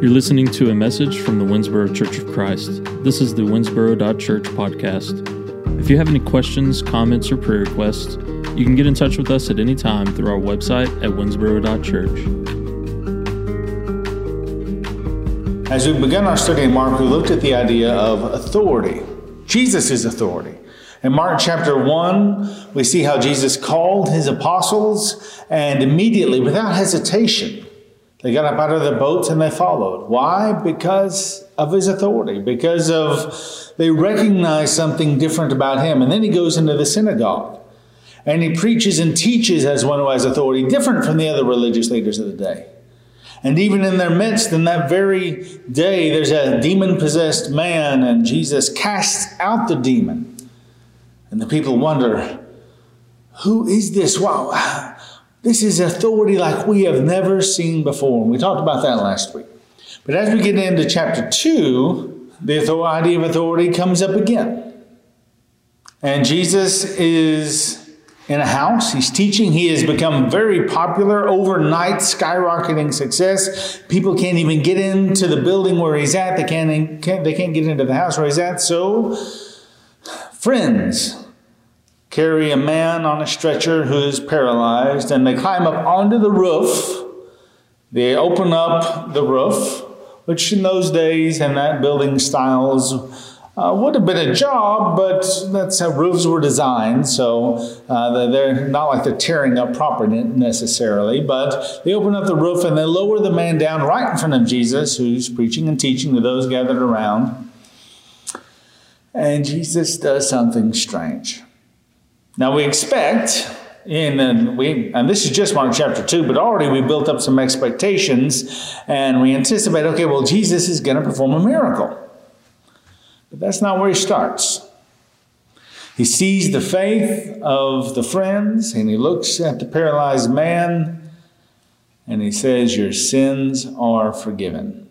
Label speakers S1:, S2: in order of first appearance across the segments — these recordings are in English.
S1: You're listening to a message from the Winsboro Church of Christ. This is the Winsboro.church podcast. If you have any questions, comments, or prayer requests, you can get in touch with us at any time through our website at winsboro.church.
S2: As we began our study in Mark, we looked at the idea of authority. Jesus is authority. In Mark chapter 1, we see how Jesus called his apostles and immediately, without hesitation, they got up out of their boats and they followed. Why? Because of his authority, because of they recognize something different about him. And then he goes into the synagogue and he preaches and teaches as one who has authority, different from the other religious leaders of the day. And even in their midst, in that very day, there's a demon possessed man, and Jesus casts out the demon. And the people wonder, who is this? Wow, this is authority like we have never seen before. And we talked about that last week. But as we get into chapter 2, the idea of authority comes up again. And Jesus is in a house. He's teaching. He has become very popular overnight, skyrocketing success. People can't even get into the building where he's at. They can't, can't, they can't get into the house where he's at. So, friends carry a man on a stretcher who is paralyzed, and they climb up onto the roof. They open up the roof, which in those days and that building styles uh, would have been a job, but that's how roofs were designed. So uh, they're not like they're tearing up property necessarily, but they open up the roof and they lower the man down right in front of Jesus, who's preaching and teaching to those gathered around. And Jesus does something strange. Now we expect in and we and this is just Mark chapter 2 but already we built up some expectations and we anticipate okay well Jesus is going to perform a miracle. But that's not where he starts. He sees the faith of the friends and he looks at the paralyzed man and he says your sins are forgiven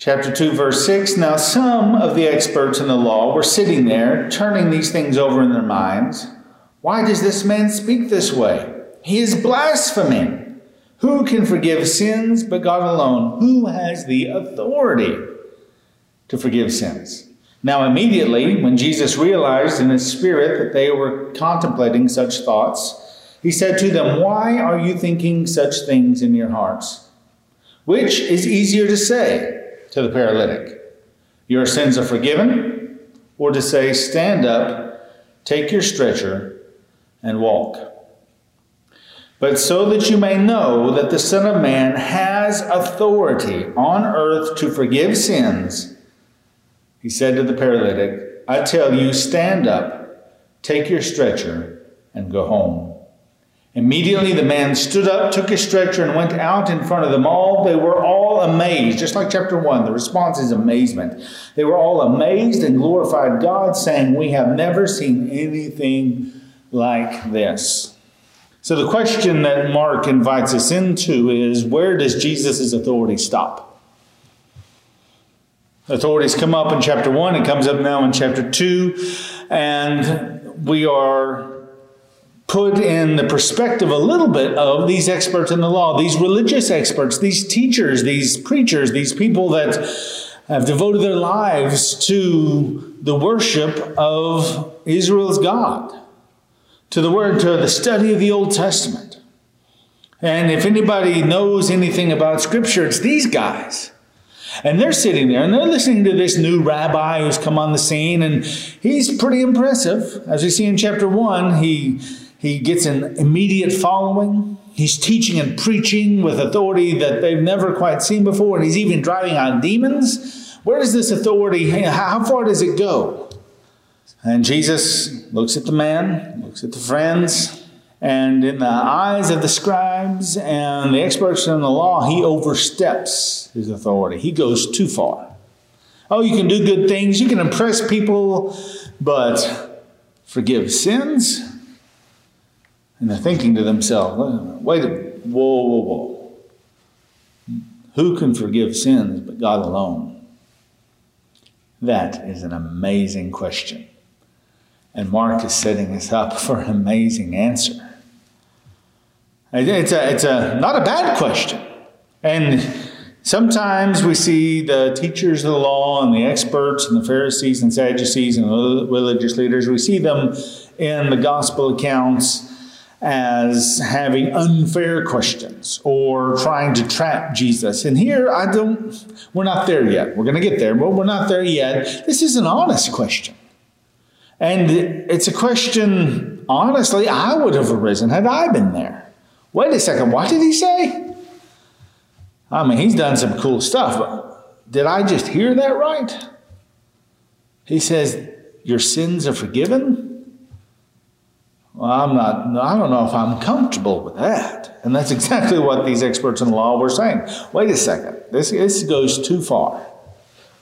S2: Chapter 2, verse 6 Now some of the experts in the law were sitting there, turning these things over in their minds. Why does this man speak this way? He is blaspheming. Who can forgive sins but God alone? Who has the authority to forgive sins? Now, immediately, when Jesus realized in his spirit that they were contemplating such thoughts, he said to them, Why are you thinking such things in your hearts? Which is easier to say? To the paralytic, Your sins are forgiven, or to say, Stand up, take your stretcher, and walk. But so that you may know that the Son of Man has authority on earth to forgive sins, he said to the paralytic, I tell you, stand up, take your stretcher, and go home. Immediately the man stood up, took his stretcher, and went out in front of them all. They were all amazed, just like chapter 1. The response is amazement. They were all amazed and glorified God, saying, We have never seen anything like this. So the question that Mark invites us into is where does Jesus' authority stop? Authorities come up in chapter 1, it comes up now in chapter 2, and we are put in the perspective a little bit of these experts in the law, these religious experts, these teachers, these preachers, these people that have devoted their lives to the worship of Israel's God, to the word, to the study of the Old Testament. And if anybody knows anything about Scripture, it's these guys. And they're sitting there and they're listening to this new rabbi who's come on the scene, and he's pretty impressive. As we see in chapter 1, he he gets an immediate following. He's teaching and preaching with authority that they've never quite seen before, and he's even driving out demons. Where does this authority, how far does it go? And Jesus looks at the man, looks at the friends, and in the eyes of the scribes and the experts in the law, he oversteps his authority. He goes too far. Oh, you can do good things, you can impress people, but forgive sins? And they're thinking to themselves, wait a minute, whoa, whoa, whoa. Who can forgive sins but God alone? That is an amazing question. And Mark is setting us up for an amazing answer. It's a, it's a not a bad question. And Sometimes we see the teachers of the law and the experts and the Pharisees and Sadducees and the religious leaders, we see them in the gospel accounts as having unfair questions or trying to trap Jesus. And here I don't we're not there yet. We're going to get there, but we're not there yet. This is an honest question. And it's a question honestly I would have arisen had I been there. Wait a second, what did he say? I mean, he's done some cool stuff, but did I just hear that right? He says, Your sins are forgiven? Well, I'm not, I don't know if I'm comfortable with that. And that's exactly what these experts in law were saying. Wait a second, this, this goes too far.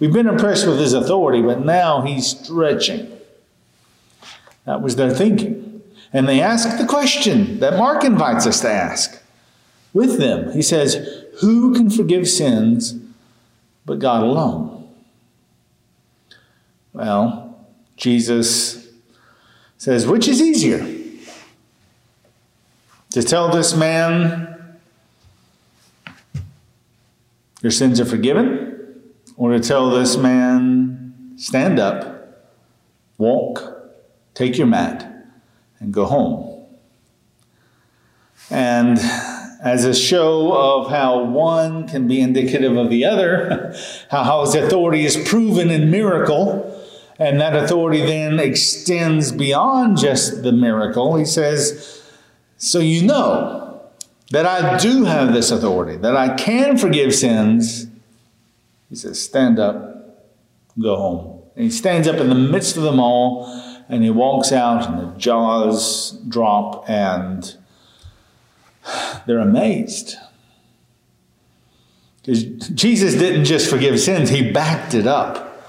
S2: We've been impressed with his authority, but now he's stretching. That was their thinking. And they asked the question that Mark invites us to ask with them. He says, who can forgive sins but God alone? Well, Jesus says, which is easier? To tell this man, your sins are forgiven, or to tell this man, stand up, walk, take your mat, and go home. And as a show of how one can be indicative of the other, how his authority is proven in miracle, and that authority then extends beyond just the miracle. He says, So you know that I do have this authority, that I can forgive sins. He says, Stand up, go home. And he stands up in the midst of them all, and he walks out, and the jaws drop, and they're amazed. Because Jesus didn't just forgive sins, he backed it up.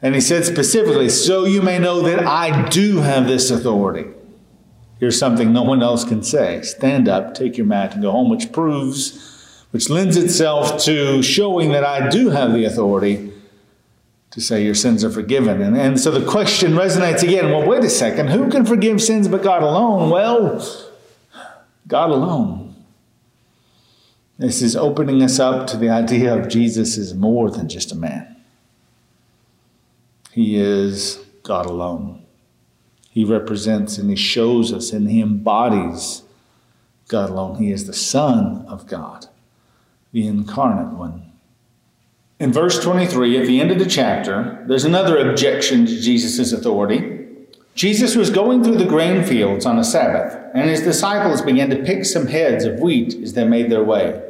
S2: And he said specifically, So you may know that I do have this authority. Here's something no one else can say stand up, take your mat, and go home, which proves, which lends itself to showing that I do have the authority to say your sins are forgiven. And, and so the question resonates again well, wait a second, who can forgive sins but God alone? Well, God alone. This is opening us up to the idea of Jesus is more than just a man. He is God alone. He represents and he shows us and he embodies God alone. He is the Son of God, the incarnate one. In verse 23, at the end of the chapter, there's another objection to Jesus' authority. Jesus was going through the grain fields on a Sabbath, and his disciples began to pick some heads of wheat as they made their way.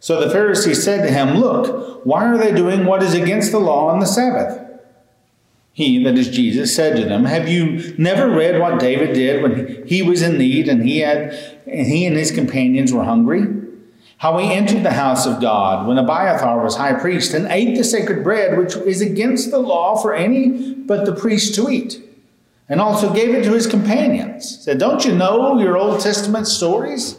S2: So the Pharisees said to him, Look, why are they doing what is against the law on the Sabbath? He, that is Jesus, said to them, Have you never read what David did when he was in need and he, had, and he and his companions were hungry? How he entered the house of God when Abiathar was high priest and ate the sacred bread, which is against the law for any but the priest to eat and also gave it to his companions. Said, Don't you know your Old Testament stories?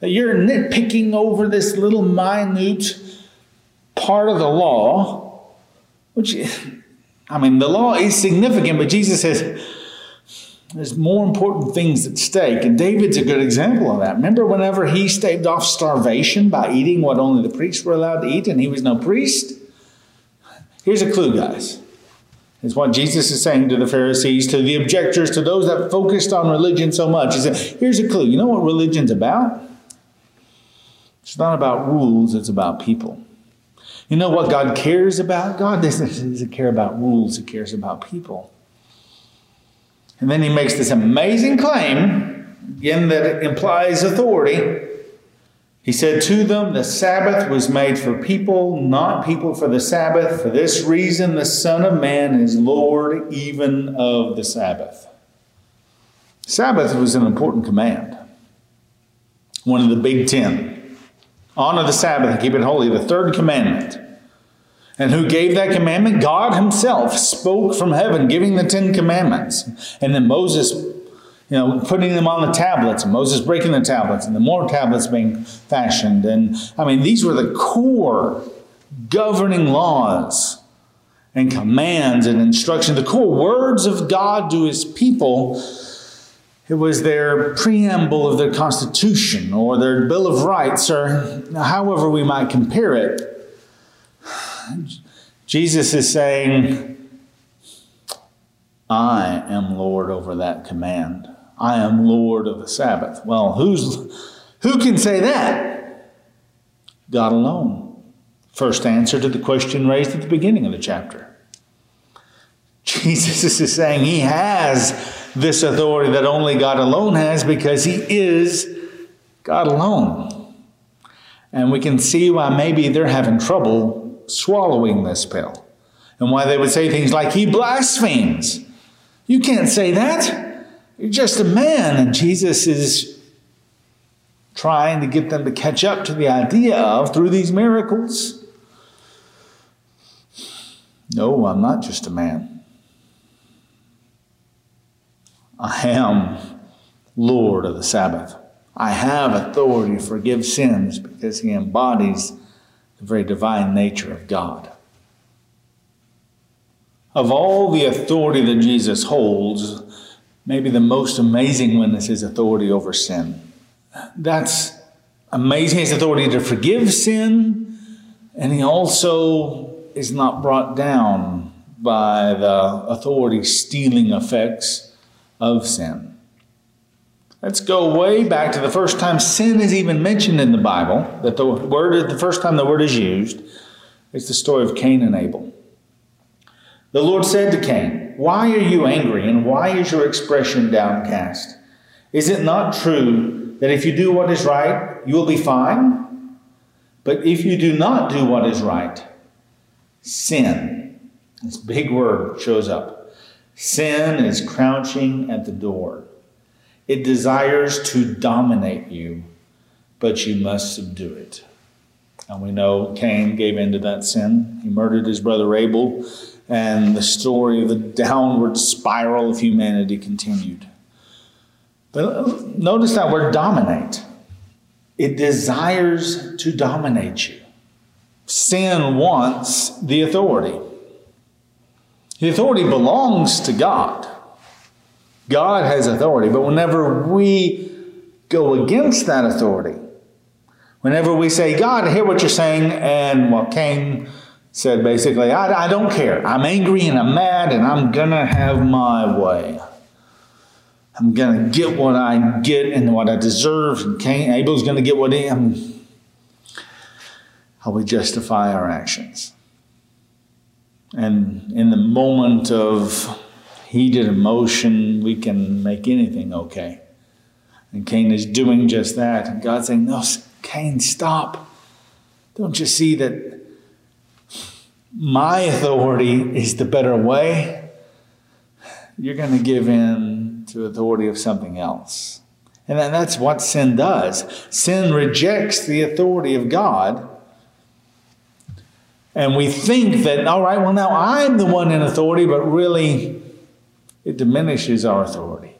S2: That you're nitpicking over this little minute part of the law, which, I mean, the law is significant, but Jesus says, there's more important things at stake. And David's a good example of that. Remember whenever he staved off starvation by eating what only the priests were allowed to eat and he was no priest? Here's a clue, guys. Is what Jesus is saying to the Pharisees, to the objectors, to those that focused on religion so much. He said, here's a clue. You know what religion's about? It's not about rules, it's about people. You know what God cares about? God doesn't care about rules, He cares about people. And then He makes this amazing claim, again, that implies authority. He said to them, The Sabbath was made for people, not people for the Sabbath. For this reason, the Son of Man is Lord even of the Sabbath. Sabbath was an important command, one of the big ten. Honor the Sabbath and keep it holy, the third commandment. And who gave that commandment? God Himself spoke from heaven, giving the Ten Commandments. And then Moses you know, putting them on the tablets, Moses breaking the tablets, and the more tablets being fashioned. And I mean, these were the core governing laws and commands and instructions, the core words of God to his people. It was their preamble of their Constitution or their Bill of Rights, or however we might compare it. Jesus is saying, I am Lord over that command. I am Lord of the Sabbath. Well, who's who can say that? God alone. First answer to the question raised at the beginning of the chapter. Jesus is saying he has this authority that only God alone has because he is God alone. And we can see why maybe they're having trouble swallowing this pill and why they would say things like, He blasphemes. You can't say that. You're just a man. And Jesus is trying to get them to catch up to the idea of through these miracles. No, I'm not just a man. I am Lord of the Sabbath. I have authority to forgive sins because he embodies the very divine nature of God. Of all the authority that Jesus holds, maybe the most amazing one is his authority over sin. That's amazing, his authority to forgive sin, and he also is not brought down by the authority stealing effects of sin. Let's go way back to the first time sin is even mentioned in the Bible, that the word the first time the word is used. It's the story of Cain and Abel. The Lord said to Cain, Why are you angry and why is your expression downcast? Is it not true that if you do what is right, you will be fine? But if you do not do what is right, sin, this big word shows up. Sin is crouching at the door. It desires to dominate you, but you must subdue it. And we know Cain gave in to that sin. He murdered his brother Abel, and the story of the downward spiral of humanity continued. But uh, notice that word dominate. It desires to dominate you. Sin wants the authority. The authority belongs to God. God has authority, but whenever we go against that authority, whenever we say, God, I hear what you're saying, and what Cain said basically, I, I don't care. I'm angry and I'm mad and I'm going to have my way. I'm going to get what I get and what I deserve. And Cain, Abel's going to get what he. I'm, how we justify our actions. And in the moment of heated emotion, we can make anything okay. And Cain is doing just that. And God's saying, No, Cain, stop. Don't you see that my authority is the better way? You're going to give in to authority of something else. And that's what sin does. Sin rejects the authority of God and we think that, all right, well, now I'm the one in authority, but really it diminishes our authority.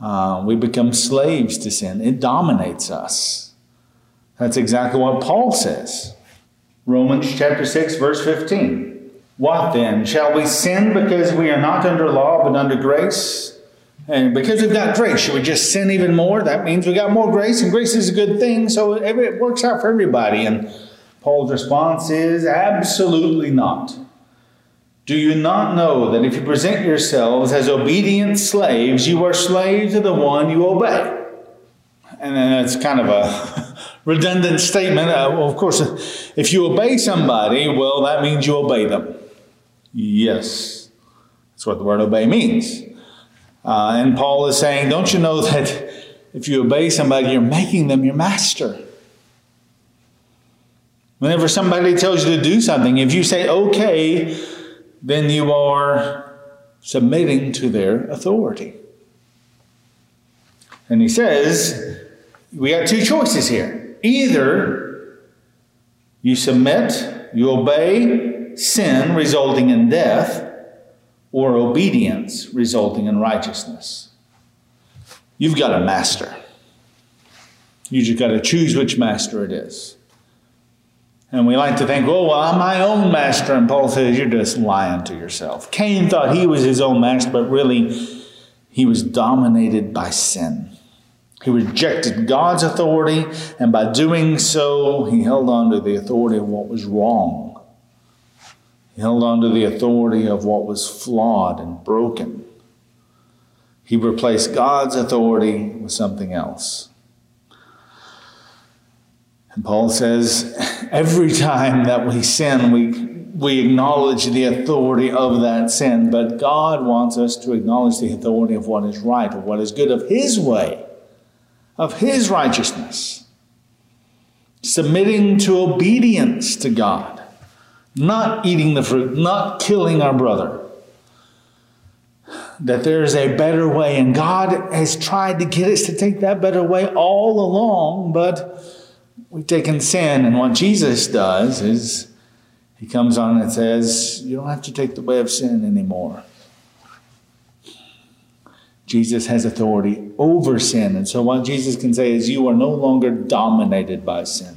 S2: Uh, we become slaves to sin, it dominates us. That's exactly what Paul says. Romans chapter 6, verse 15. What then? Shall we sin because we are not under law but under grace? And because we've got grace, should we just sin even more? That means we got more grace, and grace is a good thing, so it works out for everybody. And Paul's response is absolutely not. Do you not know that if you present yourselves as obedient slaves, you are slaves of the one you obey? And then it's kind of a redundant statement. Uh, well, of course, if you obey somebody, well, that means you obey them. Yes, that's what the word obey means. Uh, and Paul is saying, don't you know that if you obey somebody, you're making them your master? Whenever somebody tells you to do something, if you say okay, then you are submitting to their authority. And he says, we got two choices here. Either you submit, you obey sin, resulting in death, or obedience, resulting in righteousness. You've got a master. You just got to choose which master it is. And we like to think, oh, well, I'm my own master. And Paul says, you're just lying to yourself. Cain thought he was his own master, but really, he was dominated by sin. He rejected God's authority, and by doing so, he held on to the authority of what was wrong. He held on to the authority of what was flawed and broken. He replaced God's authority with something else. And Paul says every time that we sin, we we acknowledge the authority of that sin, but God wants us to acknowledge the authority of what is right, of what is good, of His way, of His righteousness. Submitting to obedience to God, not eating the fruit, not killing our brother. That there is a better way, and God has tried to get us to take that better way all along, but we've taken sin, and what Jesus does is he comes on and says, You don't have to take the way of sin anymore. Jesus has authority over sin. And so, what Jesus can say is, You are no longer dominated by sin.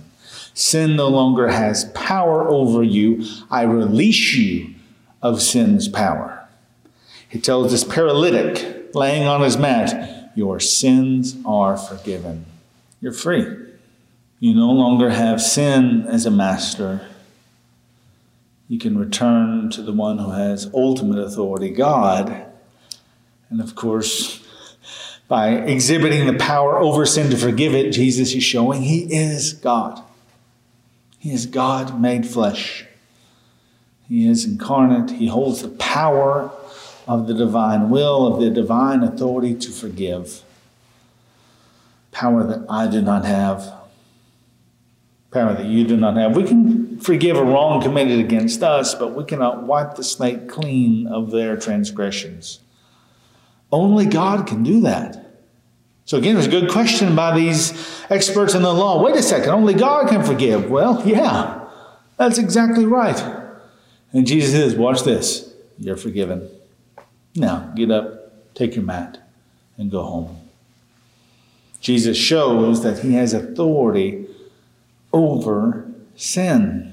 S2: Sin no longer has power over you. I release you of sin's power. He tells this paralytic laying on his mat, Your sins are forgiven. You're free. You no longer have sin as a master you can return to the one who has ultimate authority, God. And of course, by exhibiting the power over sin to forgive it, Jesus is showing he is God. He is God made flesh. He is incarnate. He holds the power of the divine will, of the divine authority to forgive. Power that I do not have power that you do not have. We can forgive a wrong committed against us, but we cannot wipe the slate clean of their transgressions. Only God can do that. So, again, there's a good question by these experts in the law. Wait a second, only God can forgive. Well, yeah, that's exactly right. And Jesus says, Watch this. You're forgiven. Now, get up, take your mat, and go home. Jesus shows that he has authority over sin.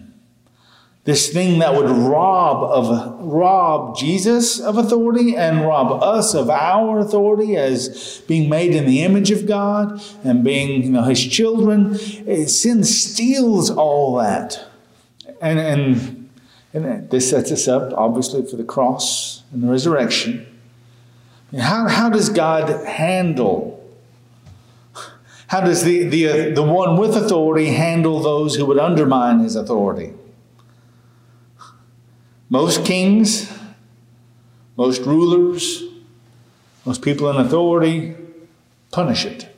S2: This thing that would rob of rob Jesus of authority and rob us of our authority as being made in the image of God and being you know, his children. Eh, sin steals all that. And, and, and this sets us up, obviously, for the cross and the resurrection. How, how does God handle how does the, the, uh, the one with authority handle those who would undermine his authority? Most kings, most rulers, most people in authority punish it,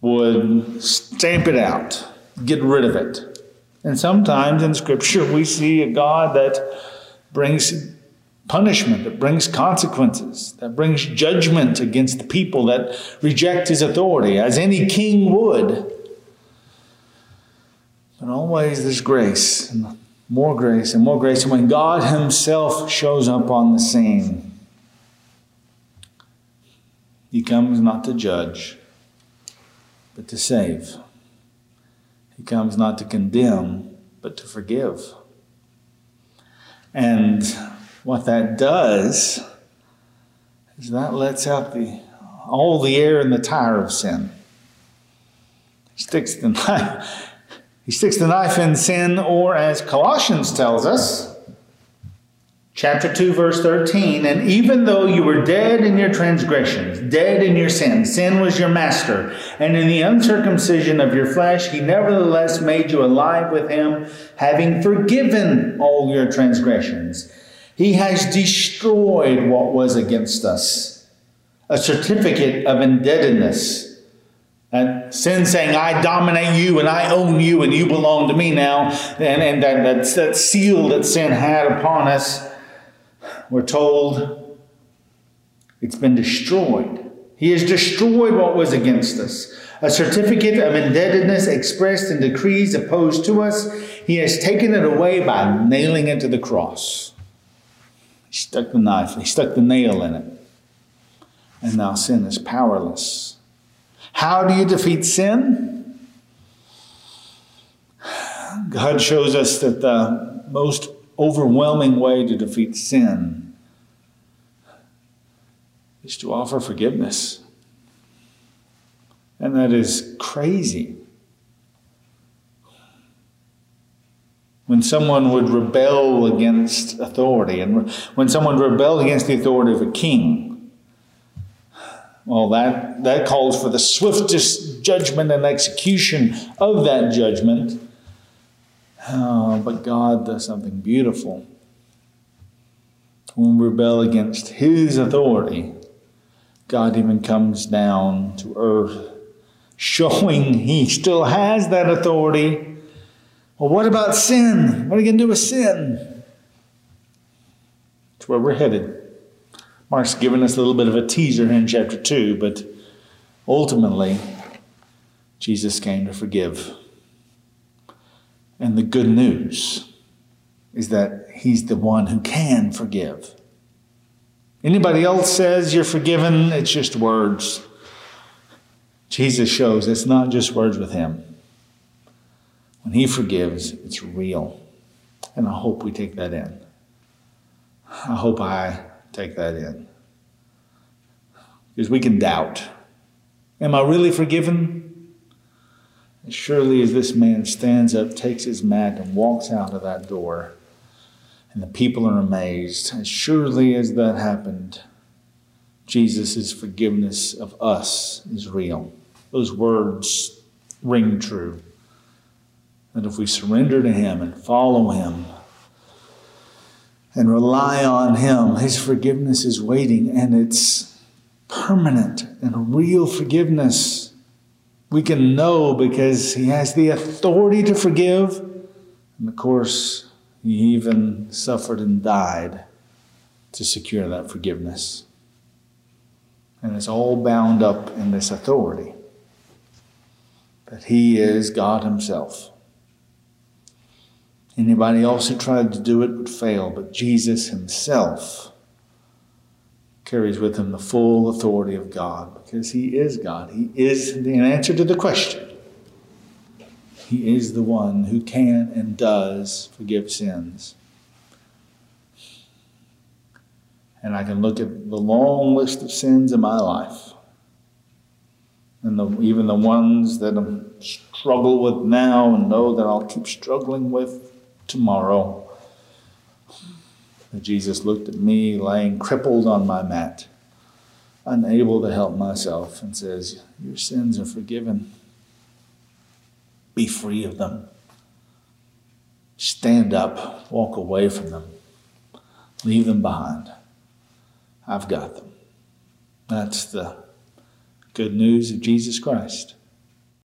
S2: would stamp it out, get rid of it. And sometimes in Scripture we see a God that brings punishment, that brings consequences, that brings judgment against the people that reject his authority, as any king would. But always there's grace, and more grace, and more grace. And when God Himself shows up on the scene, He comes not to judge, but to save. He comes not to condemn, but to forgive. And what that does is that lets out the, all the air in the tire of sin. He sticks the knife, he sticks the knife in sin, or as Colossians tells us, chapter 2, verse 13, and even though you were dead in your transgressions, dead in your sins, sin was your master, and in the uncircumcision of your flesh, he nevertheless made you alive with him, having forgiven all your transgressions he has destroyed what was against us a certificate of indebtedness. And sin saying, I dominate you and I own you and you belong to me now. And, and that, that, that seal that sin had upon us, we're told it's been destroyed. He has destroyed what was against us. A certificate of indebtedness expressed in decrees opposed to us. He has taken it away by nailing it to the cross. He stuck the knife, he stuck the nail in it. And now sin is powerless. How do you defeat sin? God shows us that the most overwhelming way to defeat sin is to offer forgiveness. And that is crazy. When someone would rebel against authority, and when someone would rebel against the authority of a king, well, that, that calls for the swiftest judgment and execution of that judgment. Oh, but God does something beautiful. When we rebel against His authority, God even comes down to earth, showing He still has that authority. Well, what about sin? What are you going to do with sin? It's where we're headed. Mark's given us a little bit of a teaser here in chapter 2, but ultimately, Jesus came to forgive. And the good news is that He's the one who can forgive. Anybody else says you're forgiven, it's just words. Jesus shows it's not just words with Him. When He forgives, it's real. And I hope we take that in. I hope I take that in. Because we can doubt. Am I really forgiven? As surely as this man stands up, takes his mat, and walks out of that door, and the people are amazed, as surely as that happened, Jesus' forgiveness of us is real. Those words ring true. That if we surrender to Him and follow Him, and rely on Him. His forgiveness is waiting and it's permanent and real forgiveness. We can know because He has the authority to forgive. And of course, He even suffered and died to secure that forgiveness. And it's all bound up in this authority that He is God Himself. Anybody else who tried to do it would fail, but Jesus himself carries with him the full authority of God because he is God. He is the answer to the question. He is the one who can and does forgive sins. And I can look at the long list of sins in my life, and the, even the ones that I struggle with now and know that I'll keep struggling with tomorrow. Jesus looked at me laying crippled on my mat, unable to help myself, and says, Your sins are forgiven. Be free of them. Stand up, walk away from them, leave them behind. I've got them. That's the good news of Jesus Christ.